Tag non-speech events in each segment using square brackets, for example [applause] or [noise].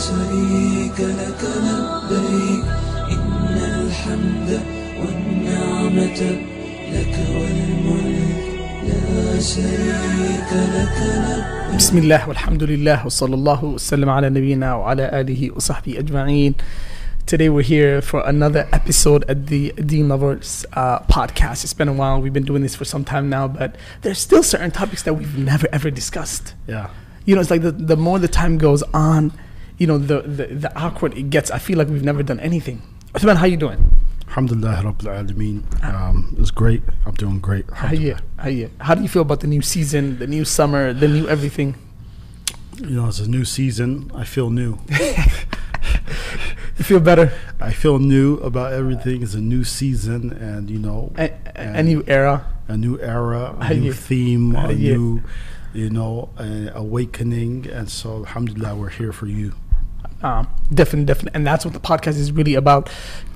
شريك لك لبيك إن الحمد والنعمة لك والملك لا شريك لك لبيك بسم الله والحمد لله وصلى الله وسلم على نبينا وعلى آله وصحبه أجمعين Today we're here for another episode at the Deen Lovers uh, podcast. It's been a while. We've been doing this for some time now, but there's still certain topics that we've never ever discussed. Yeah. You know, it's like the, the more the time goes on, you know, the, the, the awkward it gets. I feel like we've never done anything. Uthman, how you doing? Alhamdulillah Rabbil Alameen. Um, it was great. I'm doing great. How you, how you? How do you feel about the new season, the new summer, the new everything? You know, it's a new season. I feel new. [laughs] You feel better? I feel new about everything. It's a new season and, you know, A, a, a new era? a new era, a How new you- theme, how a new, you know, uh, awakening. And so, Alhamdulillah, we're here for you. Um, definitely, definitely. And that's what the podcast is really about.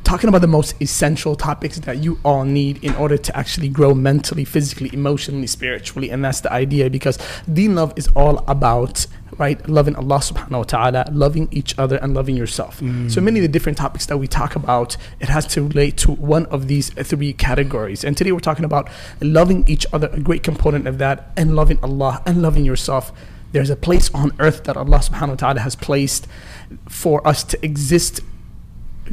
Talking about the most essential topics that you all need in order to actually grow mentally, physically, emotionally, spiritually. And that's the idea because Deen Love is all about, right, loving Allah subhanahu wa ta'ala, loving each other, and loving yourself. So many of the different topics that we talk about, it has to relate to one of these three categories. And today we're talking about loving each other, a great component of that, and loving Allah and loving yourself. There's a place on earth that Allah subhanahu wa ta'ala has placed for us to exist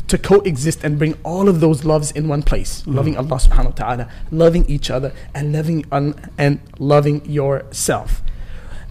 to coexist and bring all of those loves in one place. Mm. Loving allah subhanahu wa ta'ala loving each other and loving un- and loving yourself.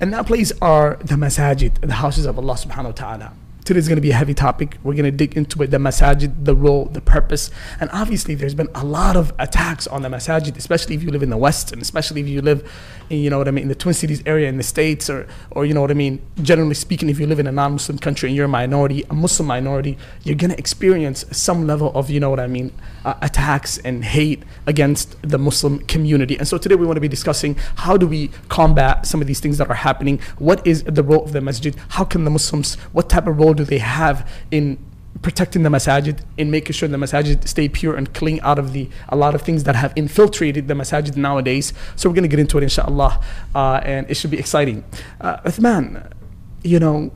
And that place are the masajid the houses of allah subhanahu wa ta'ala today's going to be a heavy topic. We're going to dig into it the masajid the role the purpose. And obviously there's been a lot of attacks on the masajid especially if you live in the west and especially if you live in, you know what i mean in the twin cities area in the states or or you know what i mean generally speaking if you live in a non-muslim country and you're a minority a muslim minority you're going to experience some level of you know what i mean uh, attacks and hate against the muslim community. And so today we want to be discussing how do we combat some of these things that are happening? What is the role of the masjid? How can the muslims what type of role do they have in protecting the masajid in making sure the masajid stay pure and clean out of the a lot of things that have infiltrated the masajid nowadays. So we're going to get into it inshallah uh, and it should be exciting. Uh, Uthman you know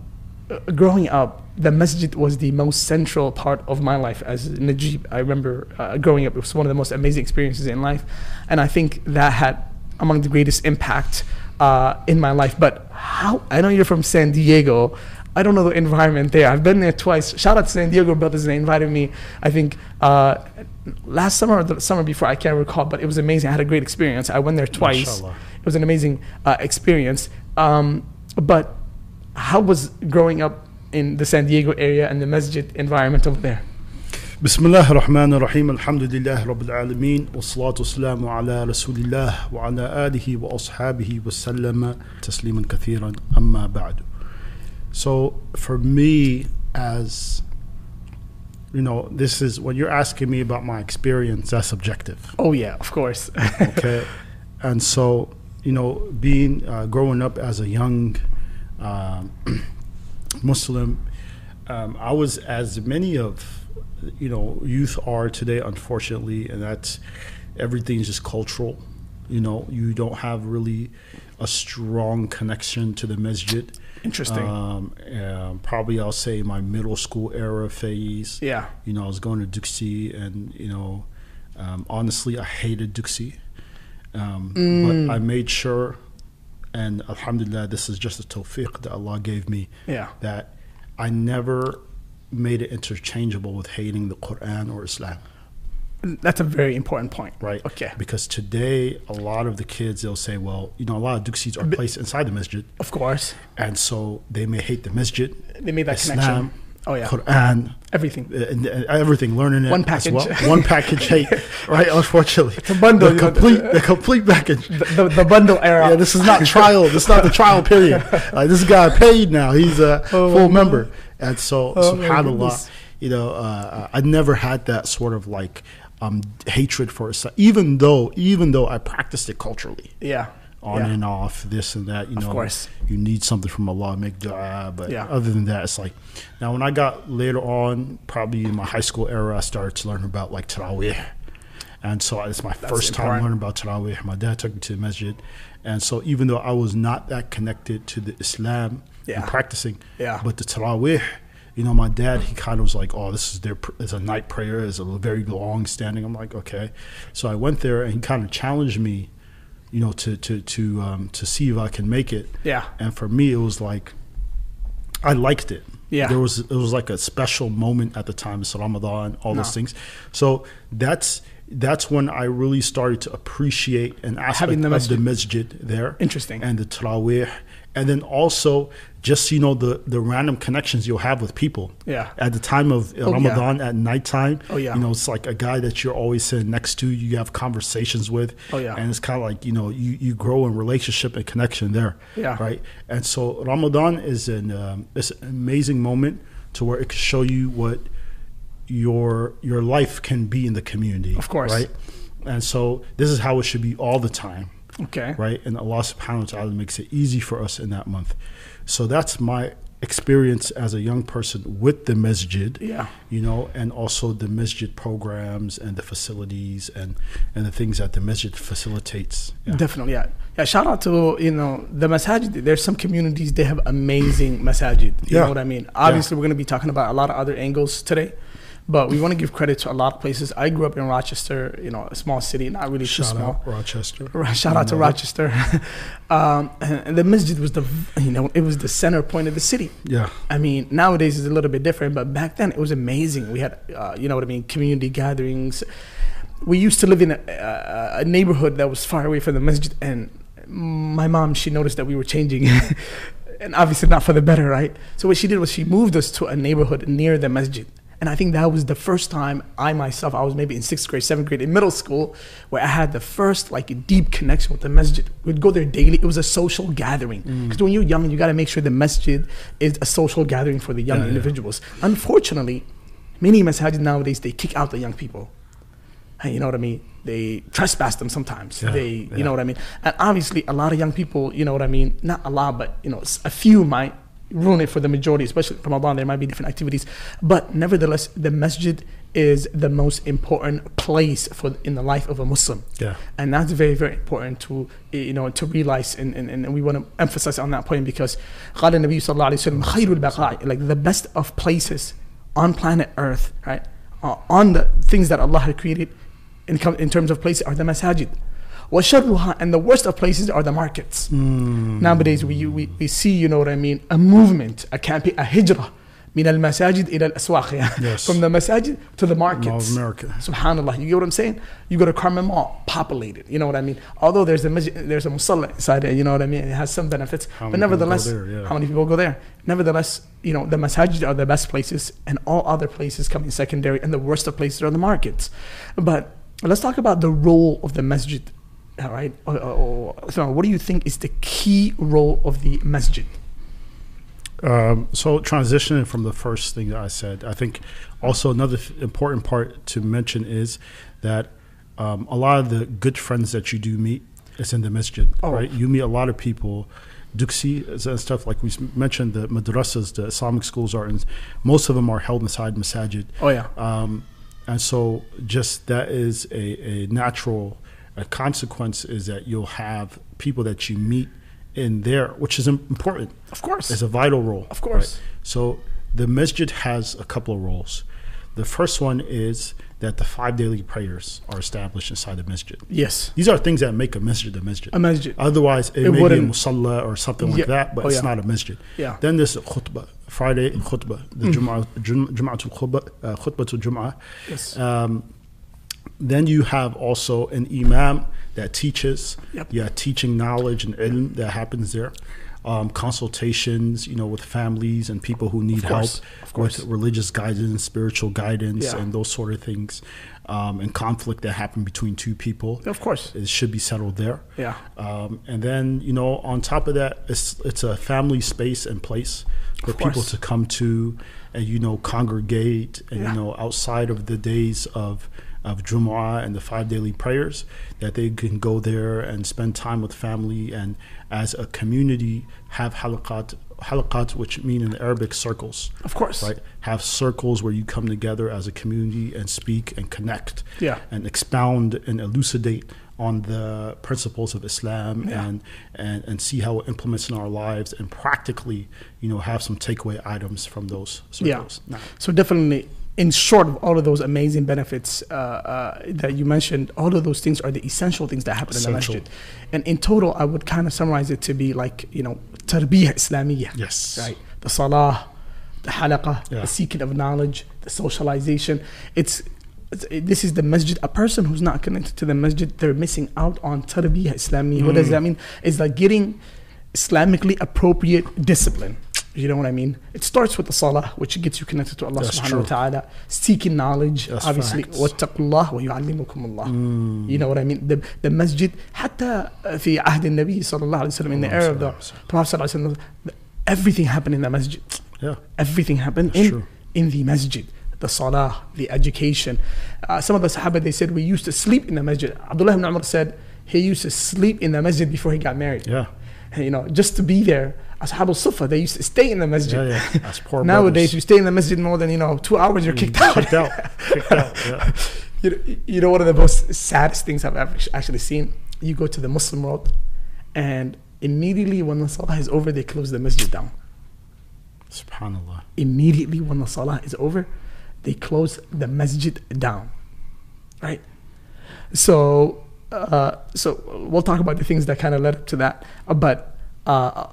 uh, growing up the masjid was the most central part of my life as Najib. I remember uh, growing up it was one of the most amazing experiences in life and I think that had among the greatest impact uh, in my life. But how I know you're from San Diego I don't know the environment there. I've been there twice. Shout out to San Diego Brothers. They invited me, I think, uh, last summer or the summer before. I can't recall, but it was amazing. I had a great experience. I went there twice. Mashallah. It was an amazing uh, experience. Um, but how was growing up in the San Diego area and the masjid environment over there? بسم الله الرحمن الرحيم الحمد لله رب العالمين والصلاة والسلام على رسول الله وعلى آله وأصحابه وسلم تسليما كثيرا أما بعد so for me as you know this is when you're asking me about my experience that's subjective. Oh, yeah, of course. [laughs] okay. And so you know being uh, growing up as a young um, [clears throat] muslim um, i was as many of you know youth are today unfortunately and that's everything's just cultural. You know you don't have really a strong connection to the masjid Interesting. um, probably i'll say my middle school era phase yeah. you know, I was going to Duksi, and you know, um, honestly, I hated Duksi, um, Mm. but I made sure, and Alhamdulillah, this is just a tawfiq that Allah gave me, Yeah. that I never made it interchangeable with hating the Quran or Islam, That's a very important point. right? Okay. Because today, a lot of the kids they'll say, well, you know, a lot of Duksis are placed inside the masjid, Of course. and so they may hate the masjid, They made that Islam, connection. Oh, yeah. Quran, Everything. uh, and, and everything, learning it One package. well. one package, hey, [laughs] right? Unfortunately, It's a bundle, the complete, the complete package. The, the, the bundle era. Yeah, this is not trial. This is not the trial period. [laughs] Like, this guy paid now. He's a Oh, full member, and so Oh, Subhanallah, you know, uh, I never had that sort of like um, hatred for Islam, even though, even though I practiced it culturally Yeah. on yeah. and off, this and that. You know, of course. you need something from Allah, make du'a. But Yeah. other than that, it's like now when I got later on, probably in my high school era, I started to learn about like Taraweeh. And so it's my first time learning about Taraweeh. My dad took me to the masjid. And so even though I was not that connected to the Islam Yeah. and practicing, Yeah. but the Taraweeh, you know, my dad, he kind of was like, oh, this is their, it's a night prayer. It's a very long standing. I'm like, okay. So I went there and he kind of challenged me, you know, to, to, to, um, to see if I can make it. Yeah. And for me, it was like, I liked it. Yeah. There was, it was like a special moment at the time. It's Ramadan, all those things. So that's, that's when I really started to appreciate an aspect Having the of the masjid. there Interesting. and the tarawih and then also just you know the the random connections you'll have with people Yeah. at the time of Oh, yeah. ramadan at nighttime Oh, yeah. you know it's like a guy that you're always sitting next to you have conversations with Oh, yeah. and it's kind of like you know you you grow in relationship and connection there Yeah. right and so ramadan is an um, it's an amazing moment to where it can show you what your your life can be in the community Of course. right and so this is how it should be all the time Okay. right? And Allah subhanahu wa ta'ala makes it easy for us in that month. So that's my experience as a young person with the masjid. Yeah. You know, and also the masjid programs and the facilities and, and the things that the masjid facilitates. Yeah. Definitely, yeah. Yeah, shout out to, you know, the masajid. There's some communities, they have amazing masajid. You Yeah. know what I mean? Obviously, we're going to be talking about a lot of other angles today, but we want to give credit to a lot of places. I grew up in Rochester, you know, a small city, not really too small. out Rochester. Shout out to Rochester. [laughs] um, and, the masjid was the, you know, it was the center point of the city. Yeah. I mean, nowadays it's a little bit different, but back then it was amazing. We had, uh, you know what I mean, community gatherings. We used to live in a, a, a neighborhood that was far away from the masjid, and my mom she noticed that we were changing, [laughs] and obviously not for the better, right? So what she did was she moved us to a neighborhood near the masjid. And I think that was the first time I myself, I was maybe in sixth grade, seventh grade, in middle school, where I had the first like deep connection with the masjid. We'd go there daily. It was a social gathering. Mm. Because when you're young, you got to make sure the masjid is a social gathering for the young Yeah, yeah. individuals. Unfortunately, many masajid nowadays, they kick out the young people. Hey, you know what I mean? They trespass them sometimes. Yeah, they, you yeah. know what I mean? And obviously, a lot of young people, you know what I mean? Not a lot, but you know, a few might ruin it for the majority, especially from Ramadan. There might be different activities, but nevertheless, the masjid is the most important place for in the life of a Muslim. Yeah. And that's very, very important to you know to realize, and, and, and we want to emphasize on that point because قال النبي صلى الله عليه وسلم خير البقاء like the best of places on planet Earth, right? Uh, on the things that Allah had created in, com- in terms of places are the masajid. And the worst of places are the markets. Mm. Nowadays, we, we, we see, you know what I mean, a movement, a campaign, a hijrah. من المساجد إلى الأسواق yes. from the masajid to the markets America. subhanallah you get what I'm saying you go to Karmel Mall populated you know what I mean although there's a there's a musalla inside it you know what I mean it has some benefits how but nevertheless there, yeah. how many people go there nevertheless you know the masajid are the best places and all other places come in secondary and the worst of places are the markets but let's talk about the role of the masjid all right, Or- or- so what do you think is the key role of the masjid? Um, so transitioning from the first thing that I said, I think also another important part to mention is that um, a lot of the good friends that you do meet is in the masjid, Oh. right? You meet a lot of people. Duksi and stuff like we mentioned, the madrasas, the Islamic schools are, in, most of them are held inside masajid. Oh yeah, Um, and so, just that is a, a natural a consequence is that you'll have people that you meet in there, which is important. of course. It's a vital role. Of course. So, the masjid has a couple of roles. The first one is that the five daily prayers are established inside the masjid. yes, These are things that make a masjid a masjid. a masjid. Otherwise, it, It may be a musalla or something Yeah. like that, but Oh, it's yeah. not a masjid. Yeah. Then there's khutbah, Friday khutbah, the Jum'ah, Jum'atul khutbah, uh, khutbatul Jum'ah. Yes. Um, then you have also an imam that teaches. Yep. Yeah, teaching knowledge and ilm that happens there. Um, consultations, you know, with families and people who need course, help of course. with religious guidance, spiritual guidance, Yeah. and those sort of things. Um, and conflict that happen between two people. Of course. It should be settled there. Yeah. Um, and then you know, on top of that, it's it's a family space and place for people to come to and you know congregate and Yeah. you know outside of the days of of Jumu'ah and the five daily prayers that they can go there and spend time with family and as a community have halaqat halaqat which mean in Arabic circles Of course. right have circles where you come together as a community and speak and connect Yeah. and expound and elucidate on the principles of Islam Yeah. and, and and see how it implements in our lives and practically, you know, have some takeaway items from those Yeah. circles. Nah. So definitely, in short of all of those amazing benefits uh, uh, that you mentioned, all of those things are the essential things that happen in the masjid. And in total, I would kind of summarize it to be like you know, tarbiyah Islamiyah. Yes. Right. The salah, the halaqah, Yeah. the seeking of knowledge, the socialization. It's, it's it- this is the masjid. A person who's not connected to the masjid, they're missing out on tarbiyah Islamiyah. What does Mm. that mean? It's like getting Islamically appropriate discipline. You know what I mean? It starts with the salah, which gets you connected to Allah That's subhanahu true. wa ta'ala. Seeking knowledge, That's obviously. facts. وَاتَّقُوا اللَّهَ وَيُعَلِّمُكُمُ اللَّهُ Mm. You know what I mean? The, the masjid, حتى في عهد النبي صلى الله عليه وسلم, in the era of the Prophet صلى الله عليه وسلم, everything happened in the masjid. Yeah. Everything happened That's in, true. in the masjid. The salah, the education. Uh, some of the Sahaba, they said, we used to sleep in the masjid. Abdullah ibn Umar said he used to sleep in the masjid before he got married. Yeah. You know, just to be there. Ashab al-Sufa, they used to stay in the masjid. Yeah, yeah. That's poor [laughs] Nowadays, brothers. you stay in the masjid more than, you know, two hours, you're kicked out. Kicked out. Kicked out. [laughs] Yeah. you, know, you know, one of the most saddest things I've ever actually seen, you go to the Muslim world, and immediately when the salah is over, they close the masjid down. Subhanallah. Immediately when the salah is over, they close the masjid down. Right? So, uh, so we'll talk about the things that kind of led up to that. But uh,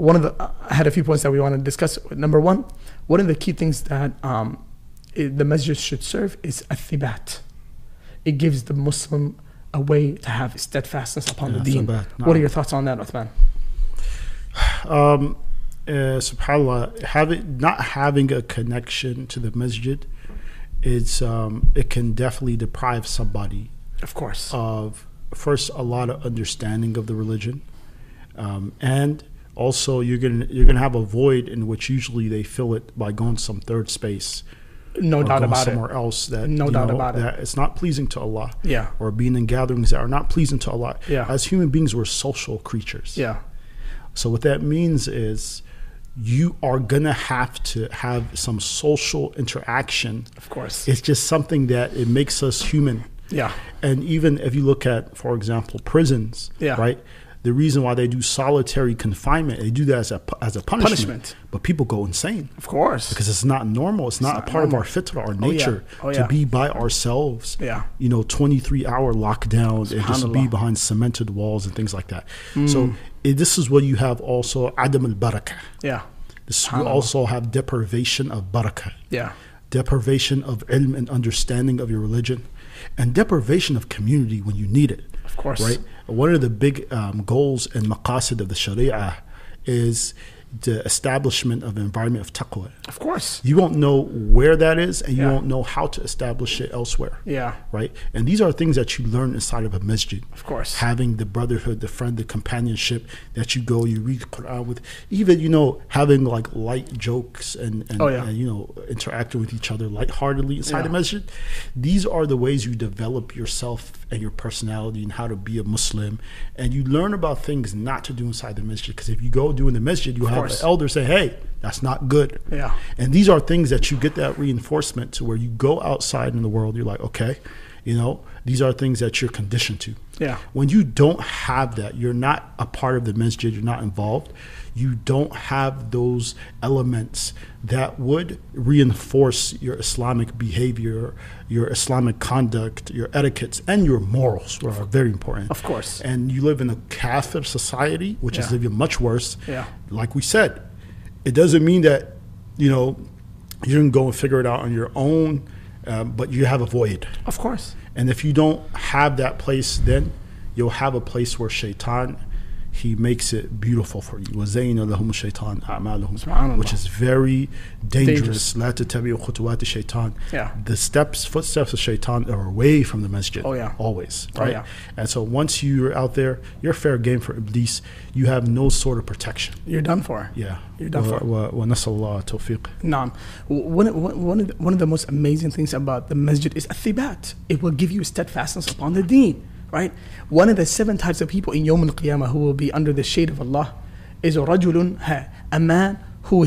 one of the, I had a few points that we want to discuss. Number one, one of the key things that um, i- the masjid should serve is a thibat. It gives the Muslim a way to have steadfastness upon Yeah, the deen. thibat, What are your thoughts on that, Uthman? um, uh, subhanallah, having not having a connection to the masjid, it's um, it can definitely deprive somebody Of course. of first a lot of understanding of the religion, um, and also you're gonna you're gonna have a void in which usually they fill it by going to some third space no doubt about it. somewhere else that No doubt know, about it. it's not pleasing to Allah. Yeah. Or being in gatherings that are not pleasing to Allah. Yeah. As human beings, we're social creatures. Yeah. So what that means is you are gonna have to have some social interaction. Of course. It's just something that it makes us human. yeah. And even if you look at, for example, prisons, Yeah. right? The reason why they do solitary confinement, they do that as a as a punishment. Punishment. But people go insane Of course. because it's not normal. It's, not, not a part normal. of our fitrah, our Oh, yeah. nature, Oh, to be by ourselves. Yeah. You know, 23 hour lockdown and just be behind cemented walls and things like that. Hmm. So it, this is what you have also Adam al barakah. yeah. This you also have deprivation of barakah, Yeah. deprivation of ilm and understanding of your religion, and deprivation of community when you need it. Of course. Right? One of the big um, goals and maqasid of the Sharia is the establishment of an environment of taqwa. Of course. You won't know where that is, and you Yeah. won't know how to establish it elsewhere. Yeah. Right? And these are things that you learn inside of a masjid. Of course. Having the brotherhood, the friend, the companionship that you go, you read Quran with, even, you know, having like light jokes and, and, Oh, yeah. and, you know, interacting with each other lightheartedly inside Yeah. the masjid. These are the ways you develop yourself and your personality and how to be a Muslim. And you learn about things not to do inside the masjid. Because if you go do in the masjid, you have an elder say, hey, that's not good. Yeah. And these are things that you get that reinforcement to where you go outside in the world, you're like, okay, you know, these are things that you're conditioned to. Yeah. When you don't have that, you're not a part of the masjid, you're not involved, you don't have those elements that would reinforce your Islamic behavior, your Islamic conduct, your etiquettes, and your morals, which are very important. Of course. And you live in a kafir society, which is Yeah. even much worse. Yeah. Like we said, it doesn't mean that, you know, you can go and figure it out on your own, um, but you have a void. Of course. And if you don't have that place, then you'll have a place where shaitan, he makes it beautiful for you. وَزَيْنَ لَهُمُ الشَّيْطَانُ أَعْمَالُهُم Subhanallah. Which is very dangerous. Dangerous. لَا تَتَّبِعُوا خُطُوَاتِ الشَّيْطَانِ Yeah. The steps, footsteps of shaitan are away from the masjid. Oh, yeah. Always. Oh, Right? yeah. And so once you're out there, you're fair game for Iblis. You have no sort of protection. You're done for. Yeah. You're done for. و- ونسأل الله التوفيق. Naam. One, one, one, of the, one of the most amazing things about the masjid is athibat. It will give you steadfastness upon the deen, right? One of the seven types of people in Yom al Qiyamah who will be under the shade of Allah is a rajulun a man who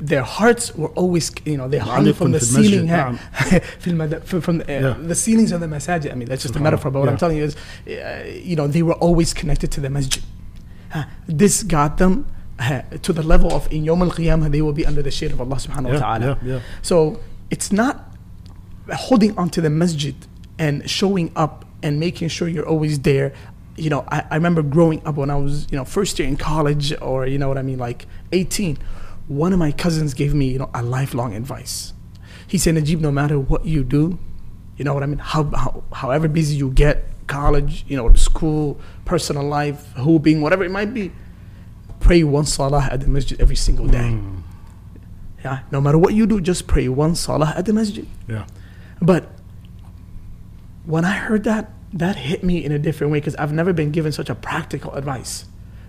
their hearts were always, you know, they hung from the ceiling, [laughs] from uh, the, ceilings of the masjid. I mean, that's just a metaphor, but what. I'm telling you is, uh, you know, they were always connected to the masjid. This got them to the level of in Yom al Qiyamah, they will be under the shade of Allah subhanahu yeah, wa ta'ala. So it's not holding onto the masjid and showing up and making sure you're always there. You know, I, I remember growing up when I was, you know, first year in college or, you know what I mean, like 18. One of my cousins gave me, you know, a lifelong advice. He said, Najib, no matter what you do, you know what I mean, how, how, however busy you get, college, you know, school, personal life, hooping, whatever it might be, pray one salah at the masjid every single day. Mm, Yeah, no matter what you do, just pray one salah at the masjid. yeah. But when I heard that, that hit me in a different way because I've never been given such a practical advice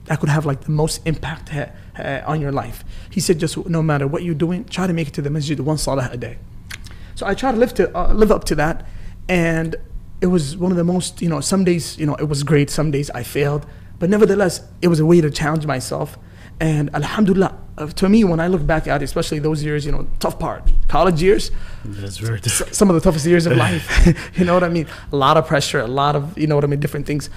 that could have like the most impact uh, uh, on your life. He said, just no matter what you're doing, try to make it to the masjid one salah a day. So I try to live to uh, live up to that, and it was one of the most you know. Some days you know it was great, some days I failed, but nevertheless it was a way to challenge myself. And Alhamdulillah, uh, to me when I look back at it, especially those years, you know, tough part, college years, That's very some of the toughest years of [laughs] life. [laughs] you know what I mean? A lot of pressure, a lot of, you know what I mean, different things.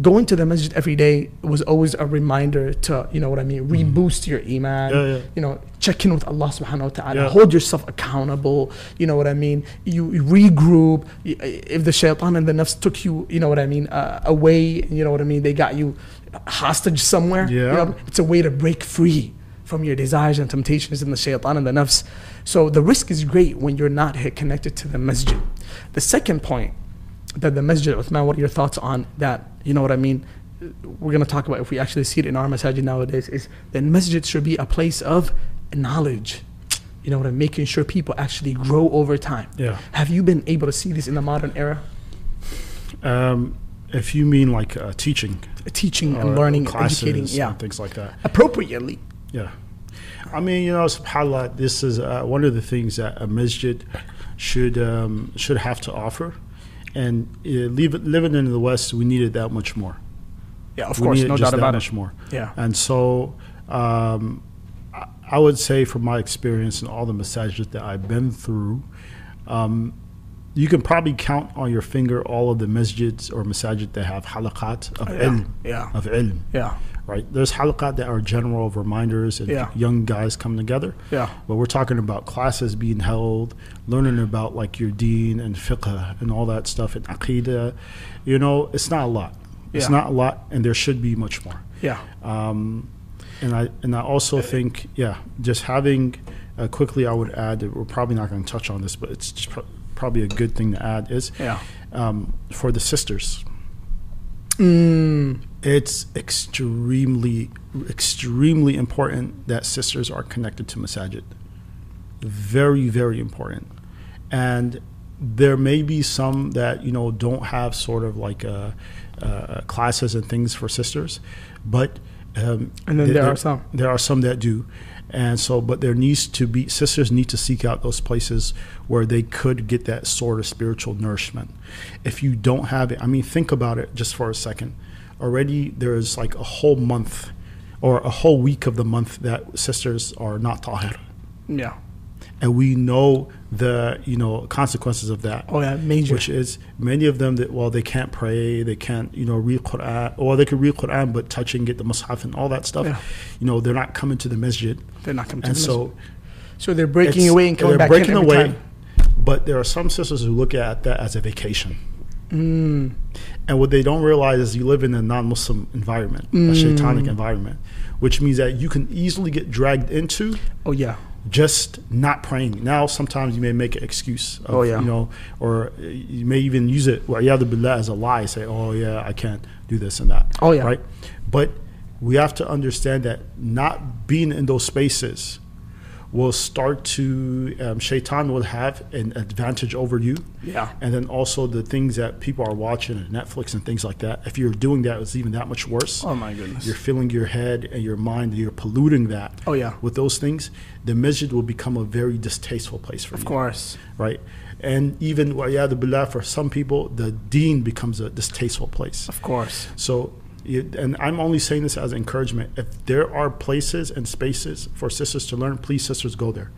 Going to the masjid every day was always a reminder to, you know what I mean, reboost your iman. Yeah, yeah. You know, check in with Allah subhanahu wa ta'ala. Yeah. Hold yourself accountable. You know what I mean? You, you regroup. If the shaitan and the nafs took you, you know what I mean, uh, away, you know what I mean, they got you hostage somewhere. you Yeah. know, it's a way to break free from your desires and temptations in the shaitan and the nafs. So the risk is great when you're not connected to the masjid. The second point that the masjid, Uthman, what are your thoughts on that? You know what I mean? We're going to talk about if we actually see it in our masjid nowadays is that masjid should be a place of knowledge. You know what I mean? Making sure people actually grow over time. Yeah. Have you been able to see this in the modern era? Um, if you mean like uh, teaching, Teaching and learning, educating, yeah, and things like that. appropriately. Yeah. I mean, you know, subhanAllah, this is uh, one of the things that a masjid should um, should have to offer. And uh, leave living in the West, we need it that much more. Yeah, of we course, no doubt that about much it. more. Yeah. And so um, I, I would say, from my experience and all the masajid that I've been through, um, you can probably count on your finger all of the masjids or masajid that have halaqat of yeah. ilm. Yeah. Of ilm. Yeah. Right? There's halaqat that are general reminders and Yeah. young guys come together. Yeah. But we're talking about classes being held, learning about like your deen and fiqh and all that stuff and aqidah. You know, it's not a lot. It's Yeah. not a lot, and there should be much more. Yeah. Um, and I and I also think, yeah, just having uh, quickly, I would add that we're probably not going to touch on this, but it's just probably a good thing to add is Yeah. um, for the sisters. Mm, It's extremely, extremely important that sisters are connected to masajid. Very, very important. And there may be some that you know don't have sort of like uh, uh, classes and things for sisters, but um, And then th- there are some. There are some that do, and so but there needs to be sisters need to seek out those places where they could get that sort of spiritual nourishment. If you don't have it, I mean, think about it just for a second. Already there is like a whole month or a whole week of the month that sisters are not tahir yeah. And we know the you know consequences of that Oh yeah, major. which is many of them that well they can't pray they can't you know read quran or they can read quran but touching get the mushaf and all that stuff Yeah. you know they're not coming to the masjid they're not coming to and the so masjid. so they're breaking away and coming they're back breaking in every away time. but there are some sisters who look at that as a vacation Mm, and what they don't realize is you live in a non-muslim environment a Mm. shaitanic environment which means that you can easily get dragged into oh yeah. Just not praying. Now, sometimes you may make an excuse. Of, Oh, yeah. You know, or you may even use it, well, billah, as a lie. Say, oh, yeah, I can't do this and that. Oh, yeah. Right? But we have to understand that not being in those spaces will start to, um, shaitan will have an advantage over you. Yeah. And then also the things that people are watching on Netflix and things like that. If you're doing that, it's even that much worse Oh my goodness. you're filling your head and your mind, you're polluting that. Oh, yeah. With those things, the masjid will become a very distasteful place for you, of course. Right? And even wa'yadu billah, for some people, the deen becomes a distasteful place. Of course. So You- And I'm only saying this as encouragement. If there are places and spaces for sisters to learn, please, sisters, go there.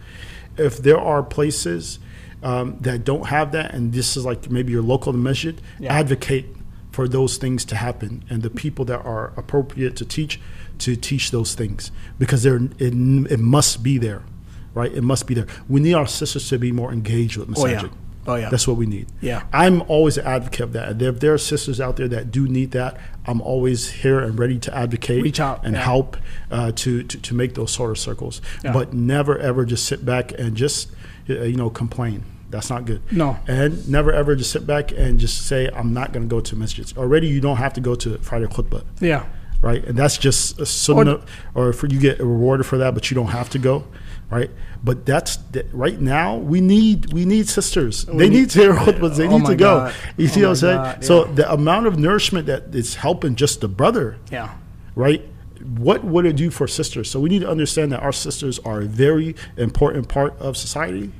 If there are places um, that don't have that, and this is like maybe your local masjid, Yeah. advocate for those things to happen, and the people that are appropriate to teach to teach those things because they're it, it must be there, right? It must be there. We need our sisters to be more engaged with Oh, yeah. Oh, yeah. That's what we need. Yeah. I'm always an advocate of that. If there are sisters out there that do need that, I'm always here and ready to advocate, Reach out, and yeah. help uh, to, to to make those sort of circles. Yeah. But never ever just sit back and just you know complain. That's not good. No. And never ever just sit back and just say I'm not going to go to masjids. Already, you don't have to go to Friday khutbah Yeah. right? And that's just a sunnah, or, for you get rewarded for that, but you don't have to go, right? But that's that right now we need we need sisters. they need- need, to hear. They Oh need to go. God. You oh see Oh what I'm saying? God, So the amount of nourishment that is helping just the brother, Yeah. right? What would it do for sisters? So we need to understand that our sisters are a very important part of society,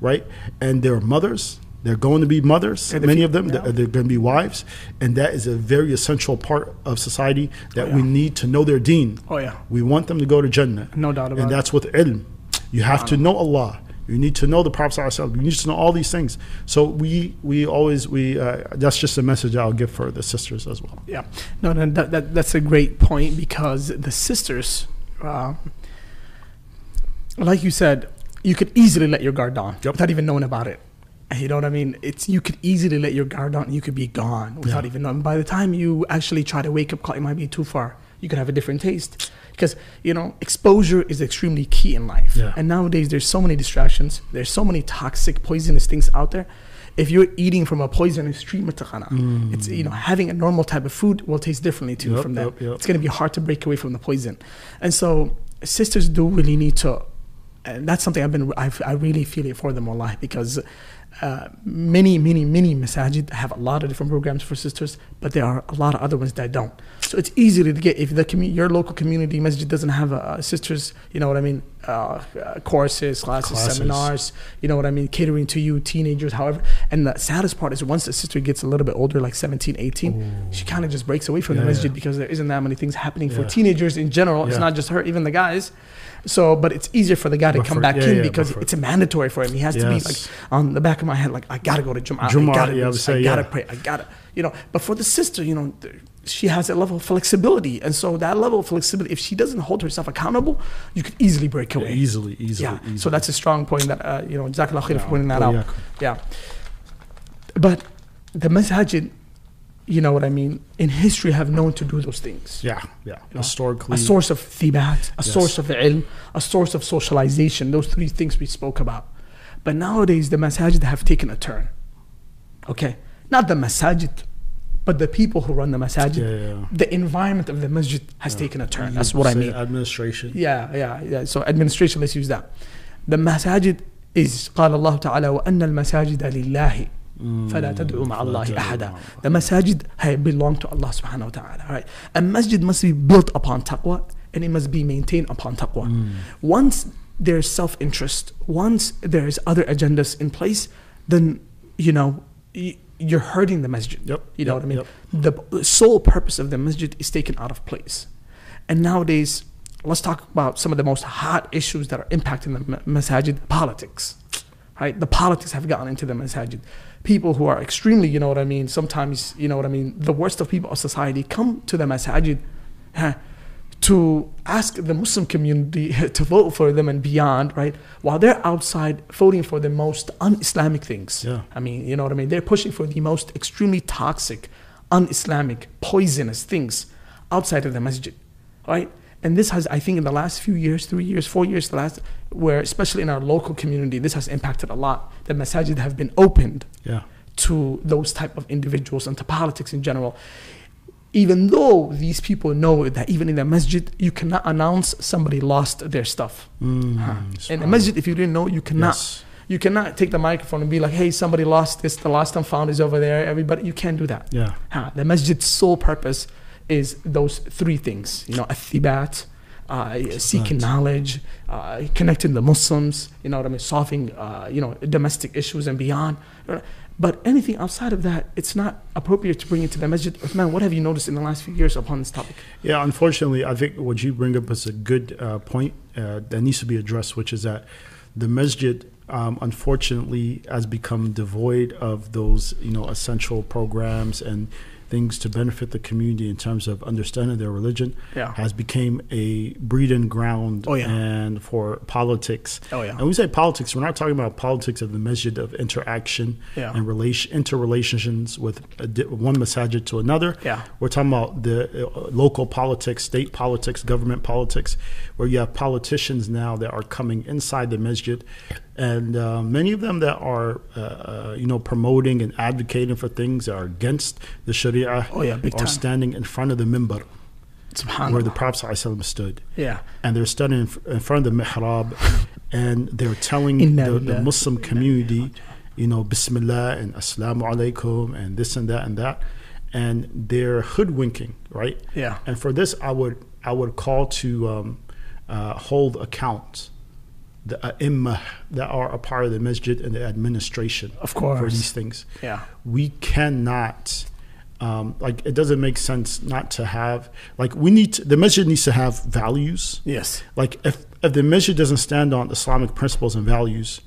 right? And they're mothers. They're going to be mothers. And many of them, yeah. they're, they're going to be wives, and that is a very essential part of society that Oh, we need to know their deen. Oh, yeah. We want them to go to Jannah. No doubt about And it. that's with ilm. You have to know Allah. You need to know the Prophet ﷺ. You need to know all these things. So we we always we uh, that's just a message I'll give for the sisters as well. Yeah, no, no, that, that that's a great point because the sisters, uh, like you said, you could easily let your guard down Yep. without even knowing about it. You know what I mean? It's you could easily let your guard down and you could be gone without Yeah. even knowing. By the time you actually try to wake up it might be too far you could have a different taste because you know exposure is extremely key in life yeah. and nowadays there's so many distractions there's so many toxic poisonous things out there if you're eating from a poisonous tree matakhana, mm. it's you know having a normal type of food will taste differently too yep, from that yep, yep. it's going to be hard to break away from the poison and so sisters do really need to and that's something I've been I've, i really feel it for them a lot because uh, many many many masajid have a lot of different programs for sisters, but there are a lot of other ones that don't. So it's easy to get if the commu- your local community masjid doesn't have a, sisters, you know what I mean, uh, courses, classes, Classes. seminars, you know what I mean, catering to you, teenagers, however. And the saddest part is once the sister gets a little bit older, like 17, 18, she kind of just breaks away from the Yeah, masjid yeah. because there isn't that many things happening for teenagers in general. It's not just her, even the guys. So, but it's easier for the guy to But come for- back yeah, in yeah, because it's a mandatory for him. He has to be like on the back of my head, like I gotta go to Jum'ah, Jumu'ah, I gotta, yeah, I do would say, I gotta yeah. pray, I gotta, you know. But for the sister, you know, she has a level of flexibility, and so that level of flexibility, if she doesn't hold herself accountable, you could easily break away. Easily, easily, Yeah. easily. So that's a strong point that uh, you know, Jazakallah khair for pointing that out. yeah. But the masajid, you know what I mean, in history have known to do those things. yeah, yeah. know, Historically, A source of thibat, a Yes. source of ilm, a source of socialization, those three things we spoke about. But nowadays, the masajid have taken a turn. Okay? Not the masajid, but the people who run the masajid. Yeah, yeah. The environment of the masjid has taken a turn. That's You what I say mean. Administration. Yeah, yeah, yeah. So administration, let's use that. The masajid is قال الله تعالى وأن المساجد لله فلا تدعوا مع الله تدعوا أحدا. مع The masajid hey, belong to Allah subhanahu wa ta'ala. Right? A masjid must be built upon taqwa and it must be maintained upon taqwa. Once there's self-interest, once there's other agendas in place, then you know y- you're hurting the masjid. Yep, You know yep, what I mean? yep. The sole purpose of the masjid is taken out of place. And nowadays, let's talk about some of the most hot issues that are impacting the masjid politics. Right? The politics have gotten into the masjid. People who are extremely, you know what I mean, sometimes, you know what I mean, the worst of people of society come to the masjid to ask the Muslim community [laughs] to vote for them and beyond, right? While they're outside voting for the most un Islamic things. Yeah. I mean, you know what I mean? They're pushing for the most extremely toxic, un Islamic, poisonous things outside of the masjid, right? And this has, I think, in the last few years, three years, four years, the last, where especially in our local community, this has impacted a lot. The masajid have been opened Yeah. to those type of individuals and to politics in general. Even though these people know that even in the masjid, you cannot announce somebody lost their stuff. Mm, In the masjid, if you didn't know, you cannot. Yes. You cannot take the microphone and be like, "Hey, somebody lost this. The lost and found is over there." Everybody, you can't do that. Yeah. Ha, The masjid's sole purpose is those three things. You know, athibat, uh, seeking knowledge, uh, connecting the Muslims, you know what I mean, solving, uh, you know, domestic issues and beyond. But anything outside of that, it's not appropriate to bring it to the masjid. Uthman, what have you noticed in the last few years upon this topic? Yeah, unfortunately, I think what you bring up is a good uh, point uh, that needs to be addressed, which is that the masjid, um, unfortunately, has become devoid of those, you know, essential programs and things to benefit the community in terms of understanding their religion Yeah. has become a breeding ground Oh, yeah. and for politics. Oh, yeah. And we say politics, we're not talking about politics of the masjid of interaction Yeah. and relation interrelations with a di- one masajid to another. Yeah. We're talking about the uh, local politics, state politics, government politics, where you have politicians now that are coming inside the masjid, and uh, many of them that are, uh, uh, you know, promoting and advocating for things that are against the Sharia, Oh, yeah, big are time. standing in front of the minbar where the Prophet ﷺ stood, yeah. and they're standing in, front of the mihrab, and they're telling the, the Muslim community, you know, Bismillah and Assalamu alaikum and this and that and that, and they're hoodwinking, right? Yeah. And for this, I would I would call to um, uh, hold account the ai that are a part of the masjid and the administration Of for course. these things. Yeah. We cannot. Um, like it doesn't make sense not to have like we need to, the masjid needs to have values Yes. like if if the masjid doesn't stand on Islamic principles and values,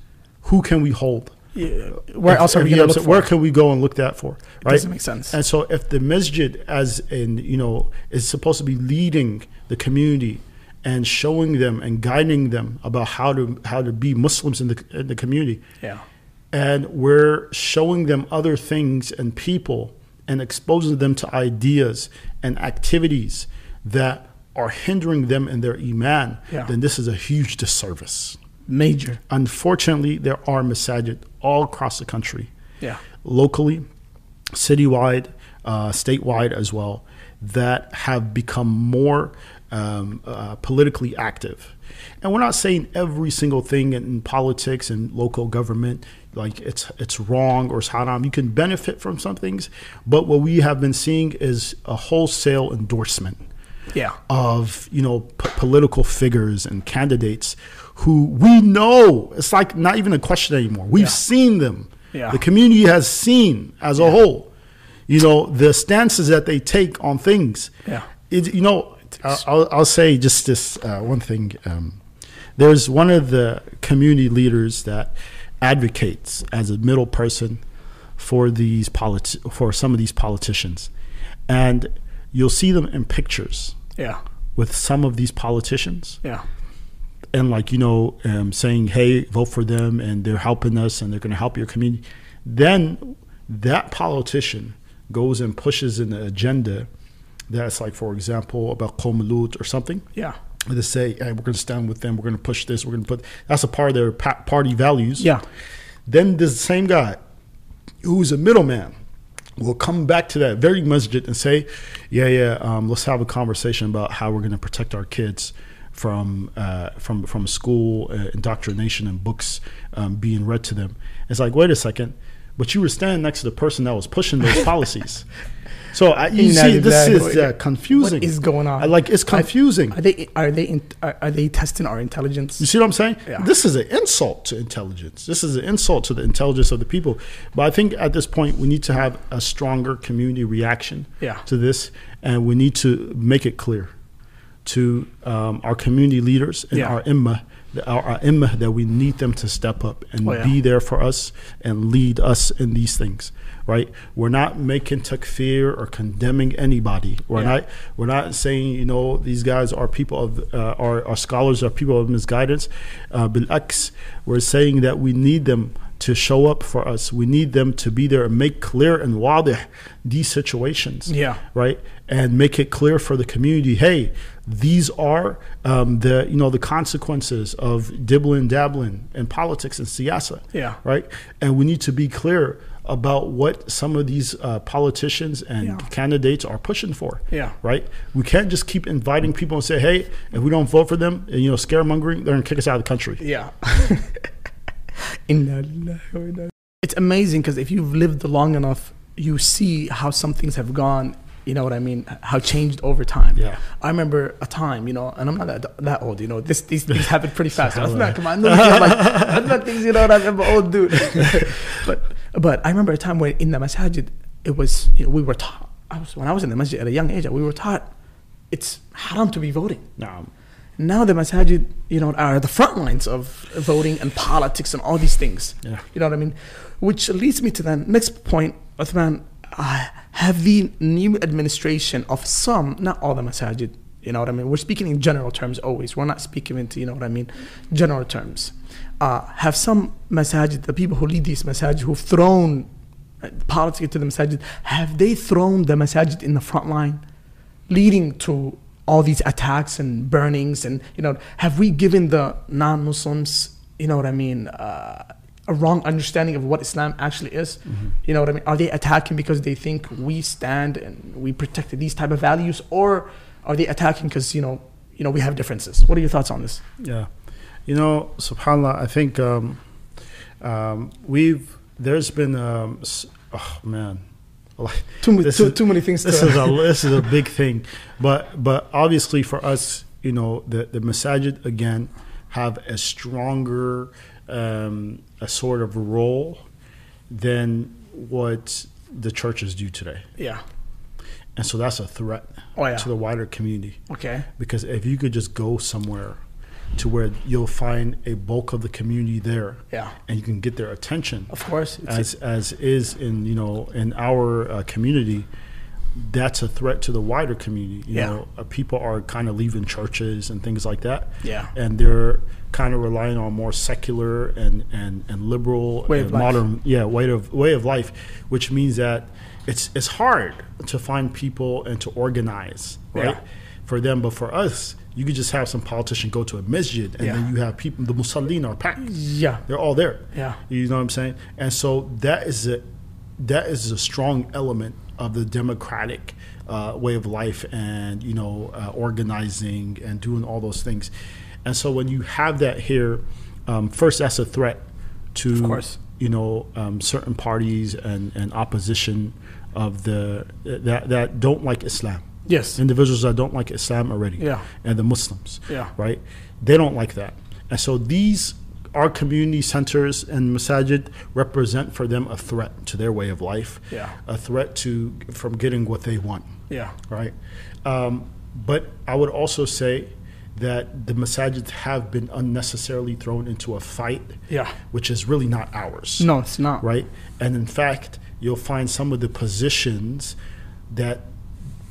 who can we hold? Yeah. Where If- else are we going to look Where for? can we go and look that for? It Right. doesn't make sense. And so, if the masjid, as in you know, is supposed to be leading the community and showing them and guiding them about how to how to be Muslims in the in the community, yeah. and we're showing them other things and people and exposing them to ideas and activities that are hindering them in their iman, Yeah. then this is a huge disservice. Major. Unfortunately, there are masajid all across the country, Yeah. locally, citywide, uh, statewide as well, that have become more um, uh, politically active. And we're not saying every single thing in, politics and local government like it's it's wrong or it's haram. You can benefit from some things, but what we have been seeing is a wholesale endorsement Yeah. of you know p- political figures and candidates who we know it's like not even a question anymore. We've Yeah. seen them. Yeah. The community has seen as a whole. You know the stances that they take on things. Yeah. It, you know, I'll, I'll, say just this uh, one thing. Um, there's one of the community leaders that advocates as a middle person for these politi- for some of these politicians, and you'll see them in pictures Yeah. with some of these politicians Yeah. and like you know um, saying hey vote for them and they're helping us and they're going to help your community then that politician goes and pushes an agenda that's like for example about Qom or something Yeah. they say hey, we're going to stand with them we're going to push this we're going to put that's a part of their pa- party values Yeah. then this same guy who's a middleman will come back to that very masjid and say, "Yeah, yeah, um, let's have a conversation about how we're going to protect our kids from uh, from from school uh, indoctrination and books um, being read to them." It's like, wait a second, but you were standing next to the person that was pushing those [laughs] policies. So I, you see, this is uh, confusing. What is going on? I, like it's confusing. Are they are they in, are, are they testing our intelligence? You see what I'm saying? Yeah. This is an insult to intelligence. This is an insult to the intelligence of the people. But I think at this point we need to have a stronger community reaction Yeah. to this, and we need to make it clear to um, our community leaders and yeah. our imma our, our imma that we need them to step up and oh, yeah. be there for us and lead us in these things right we're not making takfir or condemning anybody we're yeah. not we're not saying you know these guys are people of uh, are, are scholars are people of misguidance uh, we're saying that we need them to show up for us. We need them to be there and make clear and wadih these situations. Yeah. Right? And make it clear for the community, hey, these are um, the you know the consequences of dibbling dabbling in politics and siyasa. Yeah. Right. And we need to be clear about what some of these uh, politicians and Yeah. candidates are pushing for. Yeah. Right. We can't just keep inviting people and say, hey, if we don't vote for them, you know, scaremongering, they're gonna kick us out of the country. Yeah. [laughs] Inna lillahi it's amazing because if you've lived long enough, you see how some things have gone you know what I mean, how changed over time. Yeah. I remember a time, you know, and I'm not that, that old, you know, this these things happen pretty [laughs] fast. That's not, come on, no, like, [laughs] that's not things, you know, that I'm an old dude. [laughs] but but I remember a time when in the masajid, it was, you know, we were taught, I was, when I was in the masjid at a young age, we were taught it's haram to be voting. Now, Now the masajid, you know, are the front lines of voting and politics and all these things. Yeah. You know what I mean? Which leads me to the next point, Uthman. Uh, have the new administration of some, not all the masajid, you know what I mean? We're speaking in general terms always. We're not speaking into, you know what I mean, general terms. Uh, have some masajid, the people who lead these masajid, who've thrown uh, politics into the masajid, have they thrown the masajid in the front line? leading to all these attacks and burnings and you know have we given the non-muslims you know what i mean uh, a wrong understanding of what islam actually is you know what i mean? Are they attacking because they think we stand and we protect these type of values or are they attacking because you know you know we have differences? What are your thoughts on this? Yeah, you know, Subhanallah. I think um, um, we've there's been um, oh man, like, too, too, is- too many things this to is a [laughs] this is a big thing, but but obviously for us, you know, the the masajid again have a stronger um, a sort of role than what the churches do today, yeah. And so that's a threat oh yeah. to the wider community. okay. Because if you could just go somewhere to where you'll find a bulk of the community there, yeah. and you can get their attention, of course. As as is in you know in our uh, community, that's a threat to the wider community. You Yeah. know, uh, people are kind of leaving churches and things like that, yeah. And they're kind of relying on more secular and and and liberal Way of and life. modern yeah way of way of life, which means that it's it's hard to find people and to organize right Yeah. for them, but for us. You could just have some politician go to a masjid, and Yeah. then you have people. The musallin are packed; yeah they're all there. yeah You know what I'm saying? And so that is a that is a strong element of the democratic uh, way of life, and you know, uh, organizing and doing all those things. And so when you have that here, um, first that's a threat to you know um, certain parties and, and opposition of the that that don't like Islam. yes Individuals that don't like Islam already, Yeah. and the Muslims yeah right? They don't like that. And so these, our community centers and masajid represent for them a threat to their way of life, Yeah. a threat to from getting what they want, yeah right? Um, but I would also say that the masajid have been unnecessarily thrown into a fight, yeah which is really not ours no it's not right? And in fact, you'll find some of the positions that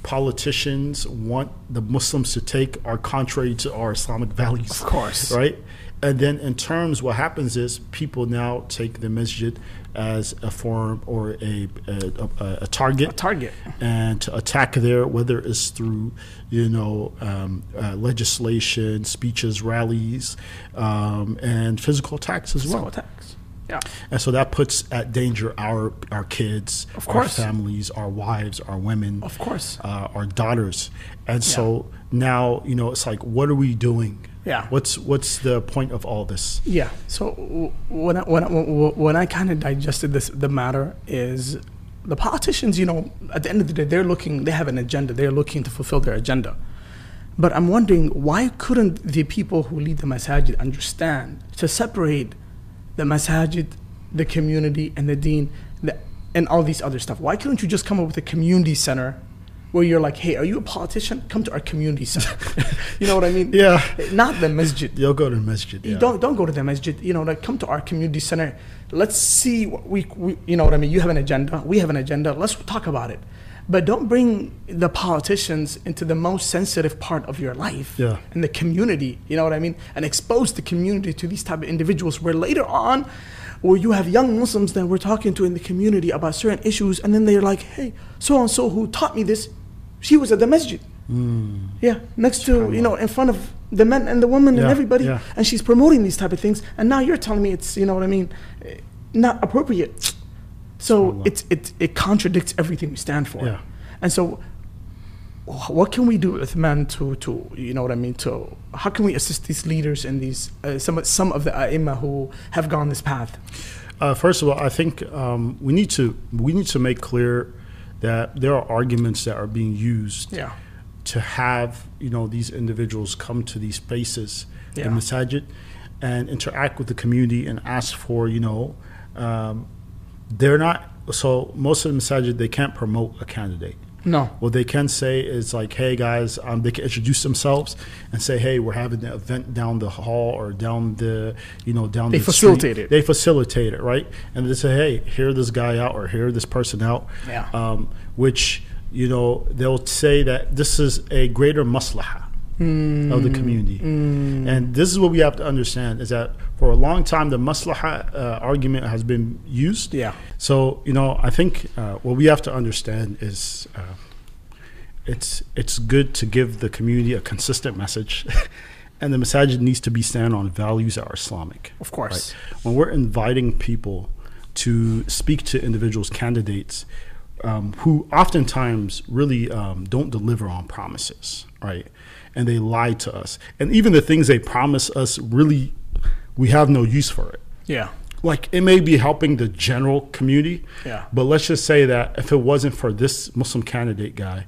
politicians want the Muslims to take are contrary to our Islamic values. Of course. Right? And then in terms, what happens is people now take the masjid as a form or a, a, a, a target a target and to attack there, whether it's through, you know, um, uh, legislation, speeches, rallies, um, and physical attacks as so well. attacks yeah And so that puts at danger our our kids, Of our course. families, our wives, our women, of course uh, our daughters. And so now, you know, it's like, what are we doing? Yeah. What's what's the point of all this? Yeah. So when I, when I, when I kind of digested this, the matter is the politicians. You know, at the end of the day, they're looking. They have an agenda. They're looking to fulfill their agenda. But I'm wondering why couldn't the people who lead the masajid understand to separate the masajid, the community, and the Deen, the, and all these other stuff? Why couldn't you just come up with a community center? Where you're like, hey, are you a politician? Come to our community center. [laughs] you know what I mean? Yeah. Not the masjid. You'll go to the masjid. You yeah. don't don't go to the masjid. You know, like come to our community center. Let's see what we, we you know what I mean. You have an agenda. We have an agenda. Let's talk about it. But don't bring the politicians into the most sensitive part of your life Yeah. and the community. You know what I mean? And expose the community to these type of individuals. Where later on, where you have young Muslims that we're talking to in the community about certain issues, and then they're like, "Hey, so and so who taught me this, she was at the masjid." Yeah, next to you know, in front of the men and the women and everybody, yeah. and she's promoting these type of things. And now you're telling me it's you know what I mean, not appropriate. So it's it it contradicts everything we stand for. Yeah. And so, what can we do with men to to you know what I mean? To how can we assist these leaders and these uh, some of- some of the ai who have gone this path? Uh, first of all, I think um, we need to we need to make clear that there are arguments that are being used Yeah. to have you know these individuals come to these spaces, Yeah. the masajid, and interact with the community and ask for you know, um, they're not. So most of the masajid they can't promote a candidate. No. What they can say is like, "Hey guys," um, they can introduce themselves and say, "Hey, we're having an event down the hall or down the, you know, down They the facilitate street." it. They facilitate it, right? And they say, "Hey, hear this guy out or hear this person out." Yeah. Um, which you know they'll say that this is a greater maslaha of the community, and this is what we have to understand: is that for a long time the maslaha uh, argument has been used. Yeah. So you know, I think uh, what we have to understand is uh, it's it's good to give the community a consistent message, [laughs] and the masajid needs to be stand on values that are Islamic. Of course. When we're inviting people to speak to individuals, candidates um, who oftentimes really um, don't deliver on promises, right? And they lie to us, and even the things they promise us, really, we have no use for it. Yeah. like it may be helping the general community Yeah. but let's just say that if it wasn't for this muslim candidate guy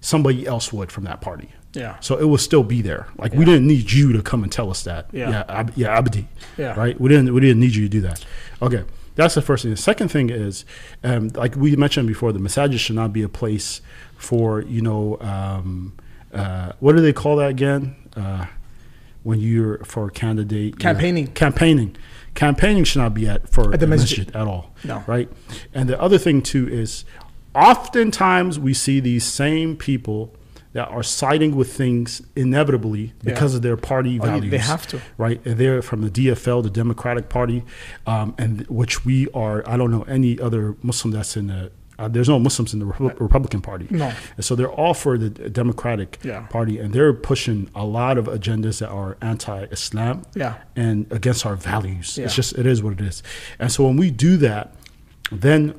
somebody else would from that party. Yeah. so it will still be there. Like we didn't need you to come and tell us that. Yeah. yeah ab- yeah abdi. Yeah. right? We didn't we didn't need you to do that. Okay. That's the first thing. The second thing is um, like we mentioned before the masajid should not be a place for you know um, uh, what do they call that again uh, when you're for a candidate Campaigning. campaigning campaigning should not be at for At the masjid. at all No. right and the other thing too is oftentimes we see these same people that are siding with things inevitably because Yeah. of their party Oh, values they have to. right and they're from the dfl the democratic party um, and which we are i don't know any other muslim that's in the uh, there's no Muslims in the Repu- Republican Party. No. And so they're all for the Democratic Yeah. Party, and they're pushing a lot of agendas that are anti-Islam Yeah. and against our values. Yeah. It's just it is what it is. And so when we do that, then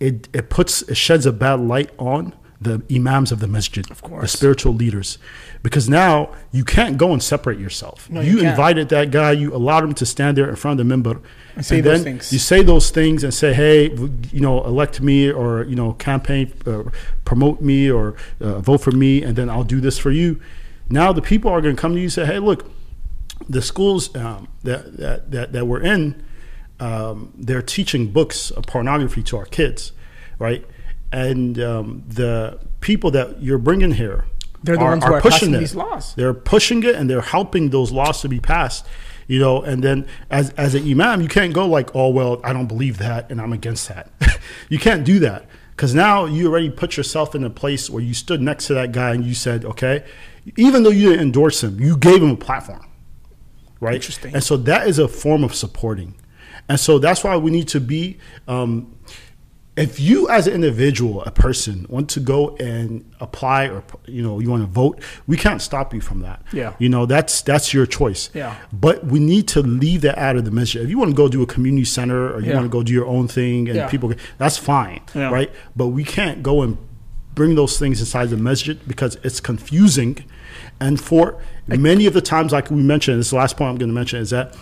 it it puts it sheds a bad light on the imams of the masjid, of course. the spiritual leaders, because now you can't go and separate yourself. No, you you invited that guy, you allowed him to stand there in front of the member And say those then things. You say those things and say, "Hey, you know, elect me or you know, campaign, uh, promote me or uh, vote for me, and then I'll do this for you." Now the people are going to come to you and say, "Hey, look, the schools um, that, that that that we're in, um, they're teaching books of pornography to our kids, right? And um, the people that you're bringing here, They're the ones who are passing these laws. They're pushing it and they're helping those laws to be passed. You know, and then as as an imam, you can't go like, "Oh well, I don't believe that, and I'm against that." [laughs] you can't do that because now you already put yourself in a place where you stood next to that guy and you said, "Okay," even though you didn't endorse him, you gave him a platform right? Interesting. And so that is a form of supporting, and so that's why we need to be. Um, if you, as an individual, a person, want to go and apply, or you know, you want to vote, we can't stop you from that. Yeah. you know, that's that's your choice. Yeah. But we need to leave that out of the measure. If you want to go do a community center, or you Yeah. want to go do your own thing, and Yeah. people, that's fine, Yeah. right? But we can't go and bring those things inside the masjid because it's confusing. And for many of the times, like we mentioned, this is the last point I'm going to mention is that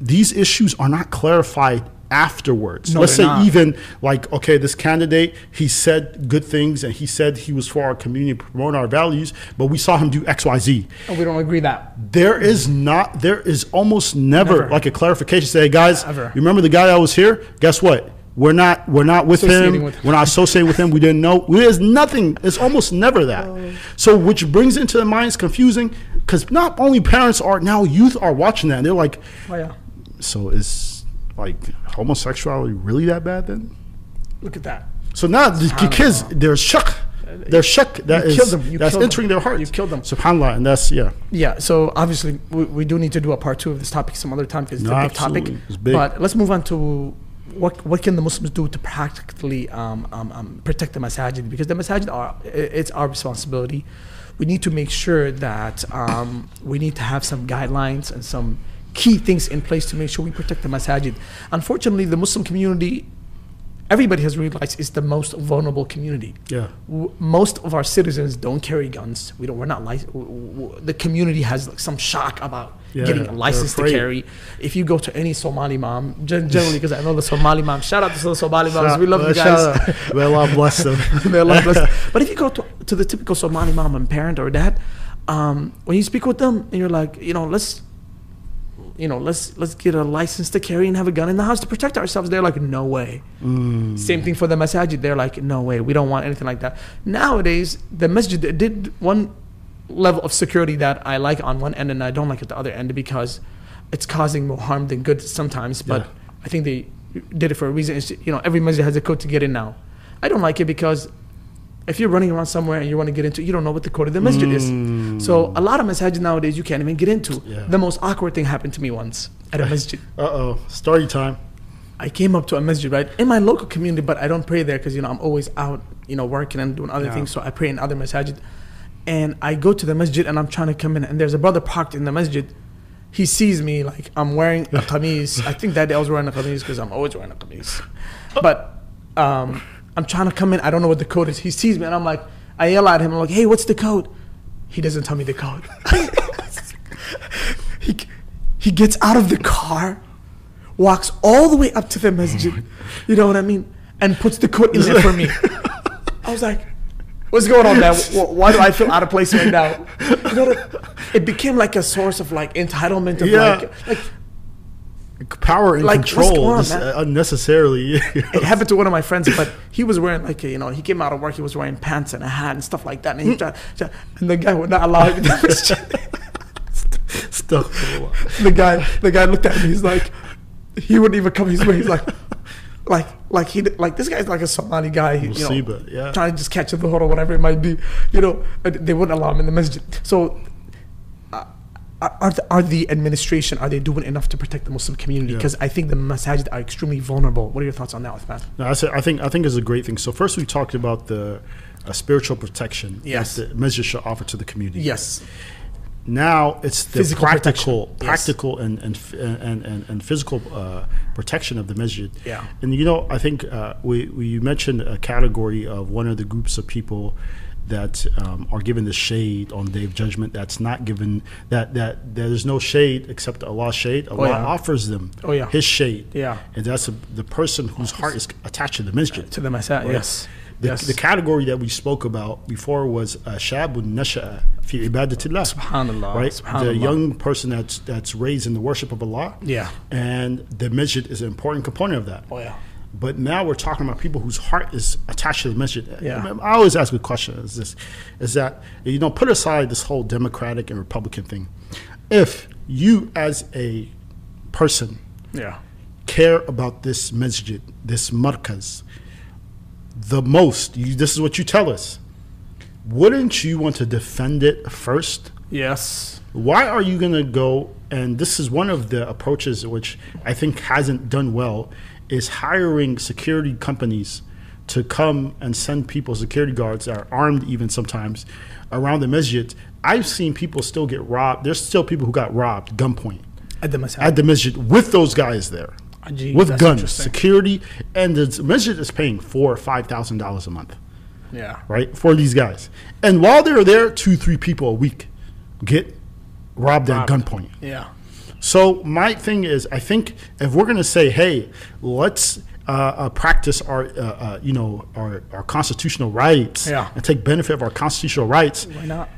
these issues are not clarified afterwards. No, Let's say not. even like, okay, this candidate, he said good things and he said he was for our community, promote our values, but we saw him do X, Y, Z. And we don't agree that. There is not, there is almost never, Never. like a clarification. Say, hey, guys, Ever. you remember the guy that was here? Guess what? We're not, we're not with him. with him. We're not associated with him. We didn't know. There's nothing. It's almost never that. Oh. So, which brings into the minds confusing because not only parents are now youth are watching that and they're like, Oh yeah. so it's like homosexuality really that bad then? Look at that. So now the kids, there's shock. There's shock that is killed them. You that's killed them. entering their hearts. You killed them. Subhanallah, and that's yeah. Yeah, so obviously we, we do need to do a part two of this topic some other time because it's No, a big topic. absolutely. It's big. But let's move on to what what can the Muslims do to practically um, um, um, protect the masajid because the masajid are it's our responsibility. We need to make sure that um, we need to have some guidelines and some key things in place to make sure we protect the masajid. Unfortunately, the Muslim community everybody has realized is the most vulnerable community. Yeah. W- Most of our citizens don't carry guns. We don't. We're not licensed. The community has like some shock about Yeah, getting a license to carry. If you go to any Somali mom, generally, because I know the Somali mom. Shout out to the Somali moms. we love you guys. May Allah bless them. [laughs] May Allah bless. [laughs] But if you go to, to the typical Somali mom and parent or dad, um, when you speak with them and you're like, you know, let's, you know, let's let's get a license to carry and have a gun in the house to protect ourselves. They're like, no way. Mm. Same thing for the masajid. They're like, no way. We don't want anything like that. Nowadays, the masjid did one level of security that I like on one end and I don't like at the other end because it's causing more harm than good sometimes. But Yeah. I think they did it for a reason. It's, you know, every masjid has a code to get in now. I don't like it because if you're running around somewhere and you want to get into, you don't know what the code of the masjid is. So a lot of masajid nowadays you can't even get into. Yeah. The most awkward thing happened to me once at a masjid. Uh oh. Story time. I came up to a masjid, right, in my local community, but I don't pray there because, you know, I'm always out, you know, working and doing other Yeah. things. So I pray in other masajid. And I go to the masjid and I'm trying to come in, and there's a brother parked in the masjid. He sees me like I'm wearing a [laughs] kameez. I think that day I was wearing a kameez because I'm always wearing a kameez. But um, I'm trying to come in. I don't know what the code is. He sees me and I'm like, I yell at him. I'm like, hey, what's the code? He doesn't tell me the code. [laughs] he, he gets out of the car, walks all the way up to the masjid, oh you know what I mean, and puts the code in there for me. I was like, what's going on, man? Why do I feel out of place right now? You know, it became like a source of like entitlement of Yeah. like, like Power and Like, control on, uh, unnecessarily. it happened to one of my friends, but he was wearing like a, you know he came out of work, he was wearing pants and a hat and stuff like that, and he tried, tried- and the guy would not allow him. [laughs] Stuff. the guy the guy looked at me he's like he wouldn't even come his way he's like like like he like this guy's like a Somali guy you know yeah. trying to just catch a dhuhr or whatever it might be you know they wouldn't allow him in the masjid so are the, are the administration are they doing enough to protect the Muslim community Yeah. because I think the masajid are extremely vulnerable what are your thoughts on that Uthman? No, I think I think it's a great thing. So first, we talked about the uh, spiritual protection Yes. that the masjid should offer to the community. yes Now it's the Physical practical, protection. Yes. practical and and, and and and physical uh, protection of the masjid. Yeah. And you know, I think uh, we, we you mentioned a category of one of the groups of people that um, are given the shade on day of judgment. That's not given that that there's no shade except Allah's shade. Allah Oh, yeah. offers them Oh, yeah. His shade. Yeah. And that's a, the person whose heart is attached to the masjid. to the masajid yes The, yes the category that we spoke about before was uh, shabun nasha'a fi ibadatillah. Subhanallah, Right? The young person that's that's raised in the worship of Allah. Yeah. And the masjid is an important component of that. oh yeah But now we're talking about people whose heart is attached to the masjid. Yeah. I always ask a question: Is this, is that you know, put aside this whole Democratic and Republican thing. If you, as a person, yeah care about this masjid, this markaz, the most, you, this is what you tell us. Wouldn't you want to defend it first? yes Why are you going to go? And this is one of the approaches which I think hasn't done well is hiring security companies to come and send people, security guards that are armed even sometimes, around the masjid. I've seen people still get robbed. There's still people who got robbed gunpoint. At the masajid at the masjid with those guys there. Ah, Ajib, with guns, security, and the masjid is paying four or five thousand dollars a month, yeah. Right, for these guys. And while they're there, two, three people a week get robbed at gunpoint. yeah So my thing is, I think if we're going to say, hey, let's uh, uh, practice our, uh, uh, you know, our, our constitutional rights Yeah. and take benefit of our constitutional rights, why not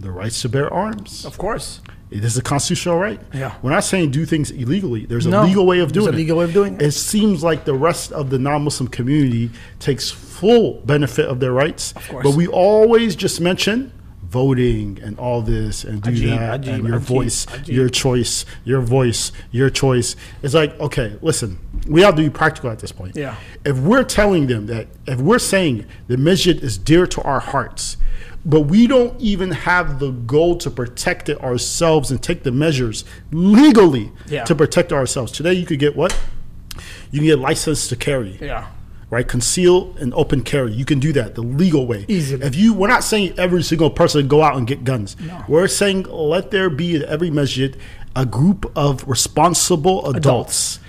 the rights to bear arms. of course It is a constitutional right. Yeah. We're not saying do things illegally. There's a No. legal way of doing a it. legal way of doing it. It seems like the rest of the non-Muslim community takes full benefit of their rights. Of course. But we always just mention voting and all this and do Ajib, that ajib, and your ajib, voice, your choice, your voice, your choice. It's like, okay, listen, we have to be practical at this point. Yeah. If we're telling them that, if we're saying the masjid is dear to our hearts, but we don't even have the goal to protect it ourselves and take the measures legally Yeah. to protect ourselves. Today, you could get what? You can get license to carry yeah right? Conceal and open carry. You can do that the legal way. Easily. If you, we're not saying every single person go out and get guns. No. We're saying let there be at every masjid a group of responsible adults,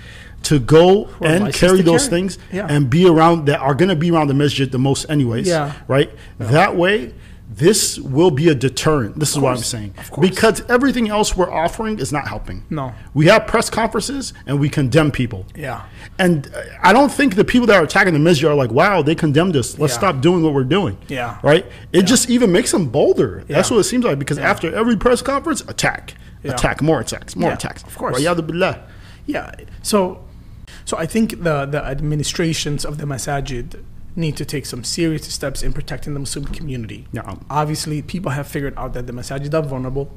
to go and carry those carry. things Yeah. and be around that are going to be around the masjid the most anyways Yeah. right that way this will be a deterrent this is what i'm saying Of course. because everything else we're offering is not helping No. we have press conferences and we condemn people Yeah. and I don't think the people that are attacking the masjid are like, wow, they condemned us. Let's Yeah. stop doing what we're doing. Yeah. Right? It just even makes them bolder. That's what it seems like because after every press conference, attack, Yeah. attack, more attacks, more Yeah, attacks. of course. Yeah. So, so I think the the administrations of the masajid need to take some serious steps in protecting the Muslim community. Yeah. Obviously, people have figured out that the masajid are vulnerable.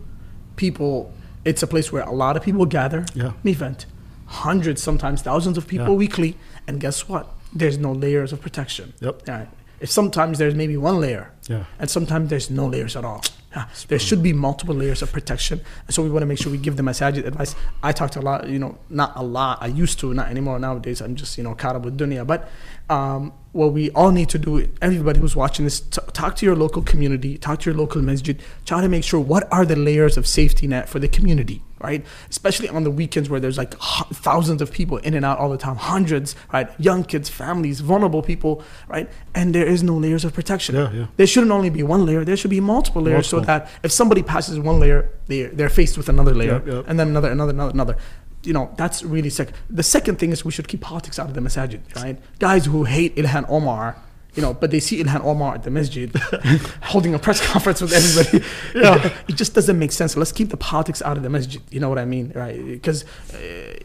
People, it's a place where a lot of people gather. Yeah. Event, hundreds, sometimes thousands of people Yeah. weekly, and guess what? There's no layers of protection. Yep. Yeah. If sometimes there's maybe one layer, Yeah. and sometimes there's no layers at all. Yeah, there should be multiple layers of protection, and so we want to make sure we give the masajid advice. I talked a lot, you know, not a lot. I used to, not anymore nowadays. I'm just, you know, caught up with dunya. But um, what we all need to do, everybody who's watching this, t- talk to your local community, talk to your local masjid, try to make sure what are the layers of safety net for the community, right? Especially on the weekends where there's like hu- thousands of people in and out all the time, hundreds, right? Young kids, families, vulnerable people, right? And there is no layers of protection. Yeah, yeah. There shouldn't only be one layer. There should be multiple layers so that if somebody passes one layer, they they're faced with another layer, Yep, yep. and then another, another, another, another. You know, that's really sick. The second thing is we should keep politics out of the masajid, right? Guys who hate Ilhan Omar, you know, but they see Ilhan Omar at the masjid [laughs] holding a press conference with everybody. Yeah. it just doesn't make sense. Let's keep the politics out of the masjid. You know what I mean, right? Because uh,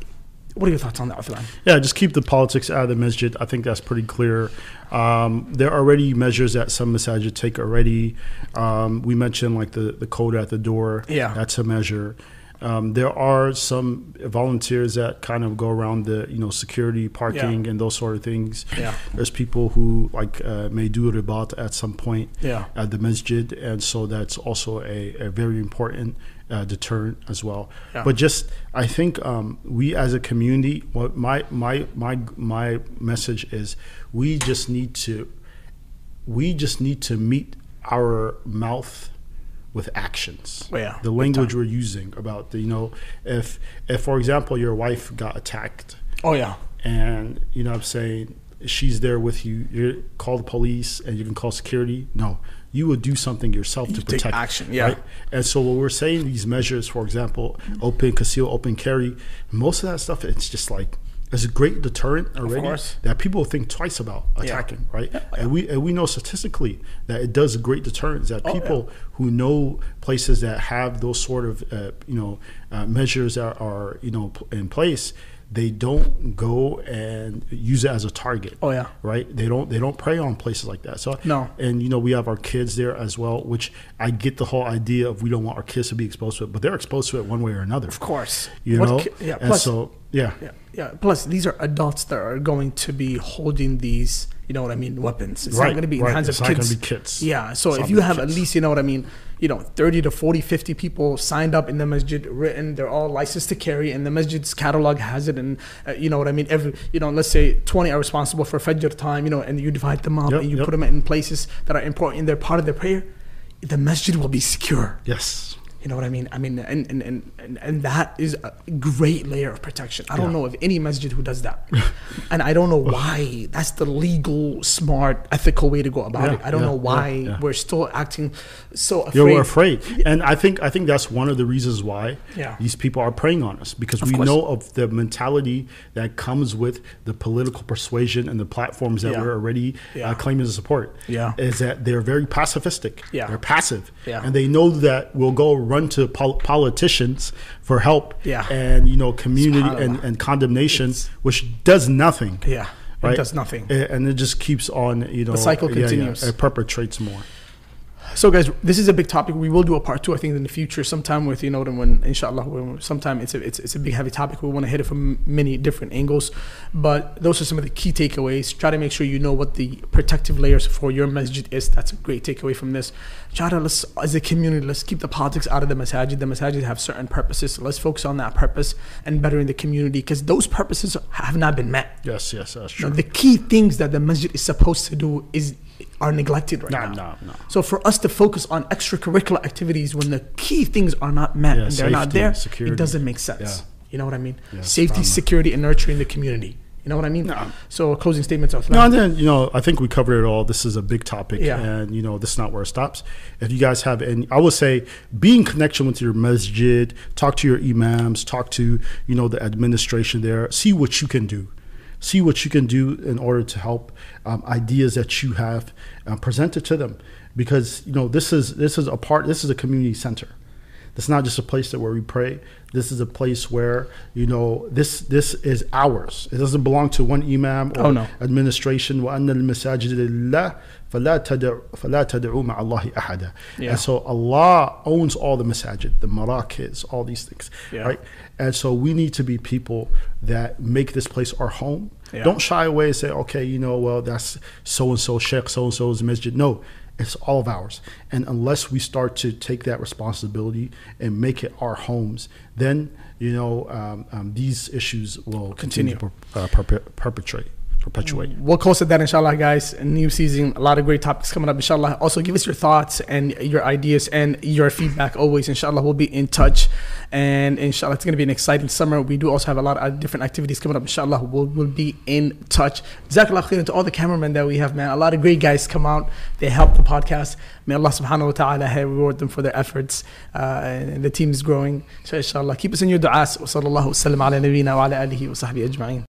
what are your thoughts on that, Uthman? Yeah, just keep the politics out of the masjid. I think that's pretty clear. Um, there are already measures that some masajid take already. Um, we mentioned like the, the code at the door. Yeah. That's a measure. Um, there are some volunteers that kind of go around the you know security, parking, and those sort of things. Yeah. There's people who like uh, may do ribat at some point Yeah. at the masjid, and so that's also a, a very important uh, deterrent as well. Yeah. But just I think um, we as a community, what my my my my message is, we just need to we just need to meet our mouth with actions. Oh, yeah, the language we're using about the you know if if for example your wife got attacked. Oh yeah. and you know what I'm saying? She's there with you. You call the police and you can call security. No. You would do something yourself to You take protect action, yeah. and so when we're saying these measures for example open conceal open carry most of that stuff it's just like it's a great deterrent already that people think twice about attacking right? And we and we know statistically that it does a great deterrent that Oh, yeah. people who know places that have those sort of uh, you know uh, measures that are you know in place they don't go and use it as a target Oh, yeah. right they don't they don't prey on places like that so No. and you know we have our kids there as well which i get the whole idea of we don't want our kids to be exposed to it but they're exposed to it one way or another Of course. you What know ki- yeah. and Plus, so yeah Yeah, yeah. Plus, these are adults that are going to be holding these, you know what I mean, weapons. It's Right, not going to be in right. the hands It's of not kids. gonna be kids. Yeah. So It's if you have at least, you know what I mean, you know, 30 to 40, 50 people signed up in the masjid, written, they're all licensed to carry, and the masjid's catalog has it. And, uh, you know what I mean, every, you know, let's say 20 are responsible for Fajr time, you know, and you divide them up Yep, and you yep. put them in places that are important and they're part of their prayer, the masjid will be secure. yes You know what I mean? I mean, and and, and, and, that is a great layer of protection. I don't Yeah. know of any masjid who does that. [laughs] and I don't know why that's the legal, smart, ethical way to go about Yeah, it. I don't yeah, know why we're still acting so afraid. We're afraid, and I think I think that's one of the reasons why Yeah. these people are preying on us because Of we course. know of the mentality that comes with the political persuasion and the platforms that we're already uh, claiming to support. Yeah. is that they're very pacifistic. Yeah. they're passive. Yeah. and they know that we'll go run to pol- politicians for help. Yeah. and you know community and, and condemnation, It's- which does nothing. yeah, Right? it does nothing. And it just keeps on. You know, the cycle yeah, yeah, continues. it perpetrates more. So, guys, this is a big topic. We will do a part two, I think, in the future, sometime with you know, when inshallah, when sometime it's a it's, it's a big heavy topic. We want to hit it from many different angles, but those are some of the key takeaways. Try to make sure you know what the protective layers for your masjid is. That's a great takeaway from this. To let's as a community, let's keep the politics out of the masajid. The masajid have certain purposes. So let's focus on that purpose and bettering the community because those purposes have not been met. Yes, yes, that's Now, true. the key things that the masjid is supposed to do is are neglected right No, now. no, no. So for us to focus on extracurricular activities when the key things are not met Yeah, and they're not there, security. it doesn't make sense. Yeah. You know what I mean? Yeah, Safety, security, and nurturing the community. You know what I mean? No. So closing statements of No, and then you know, I think we covered it all. This is a big topic, Yeah. and you know, this is not where it stops. If you guys have any, I would say, be in connection with your masjid. Talk to your imams. Talk to you know the administration there. See what you can do. See what you can do in order to help um, ideas that you have. Uh, present it to them, because you know this is this is a part. This is a community center. It's not just a place that where we pray. This is a place where you know this this is ours. It doesn't belong to one imam or Oh, no. administration. وأن المساجد لله فلا تدع فلا تدعوا مع الله أحدا. Yeah. And so Allah owns all the masajid, the marakis, all these things, Yeah. right? And so we need to be people that make this place our home. Yeah. Don't shy away and say, okay, you know, well, that's so and so sheikh, so and so's masjid. No, it's all of ours. And unless we start to take that responsibility and make it our homes, then you know um, um, these issues will continue, Continue. to per- uh, perpe- perpetrate, perpetuate. We'll close with that, inshallah, guys. New season, a lot of great topics coming up, inshallah. Also, give us your thoughts and your ideas and your feedback always, inshallah. We'll be in touch. And inshallah, it's going to be an exciting summer. We do also have a lot of different activities coming up, inshallah. We'll, we'll be in touch. Jazakallah khairan to all the cameramen that we have, man. A lot of great guys come out. They help the podcast. May Allah subhanahu wa ta'ala reward them for their efforts. Uh, and the team is growing. So, inshallah, keep us in your du'as. Wa sallallahu wa sallam ala alihi wa sahbihi ajma'in.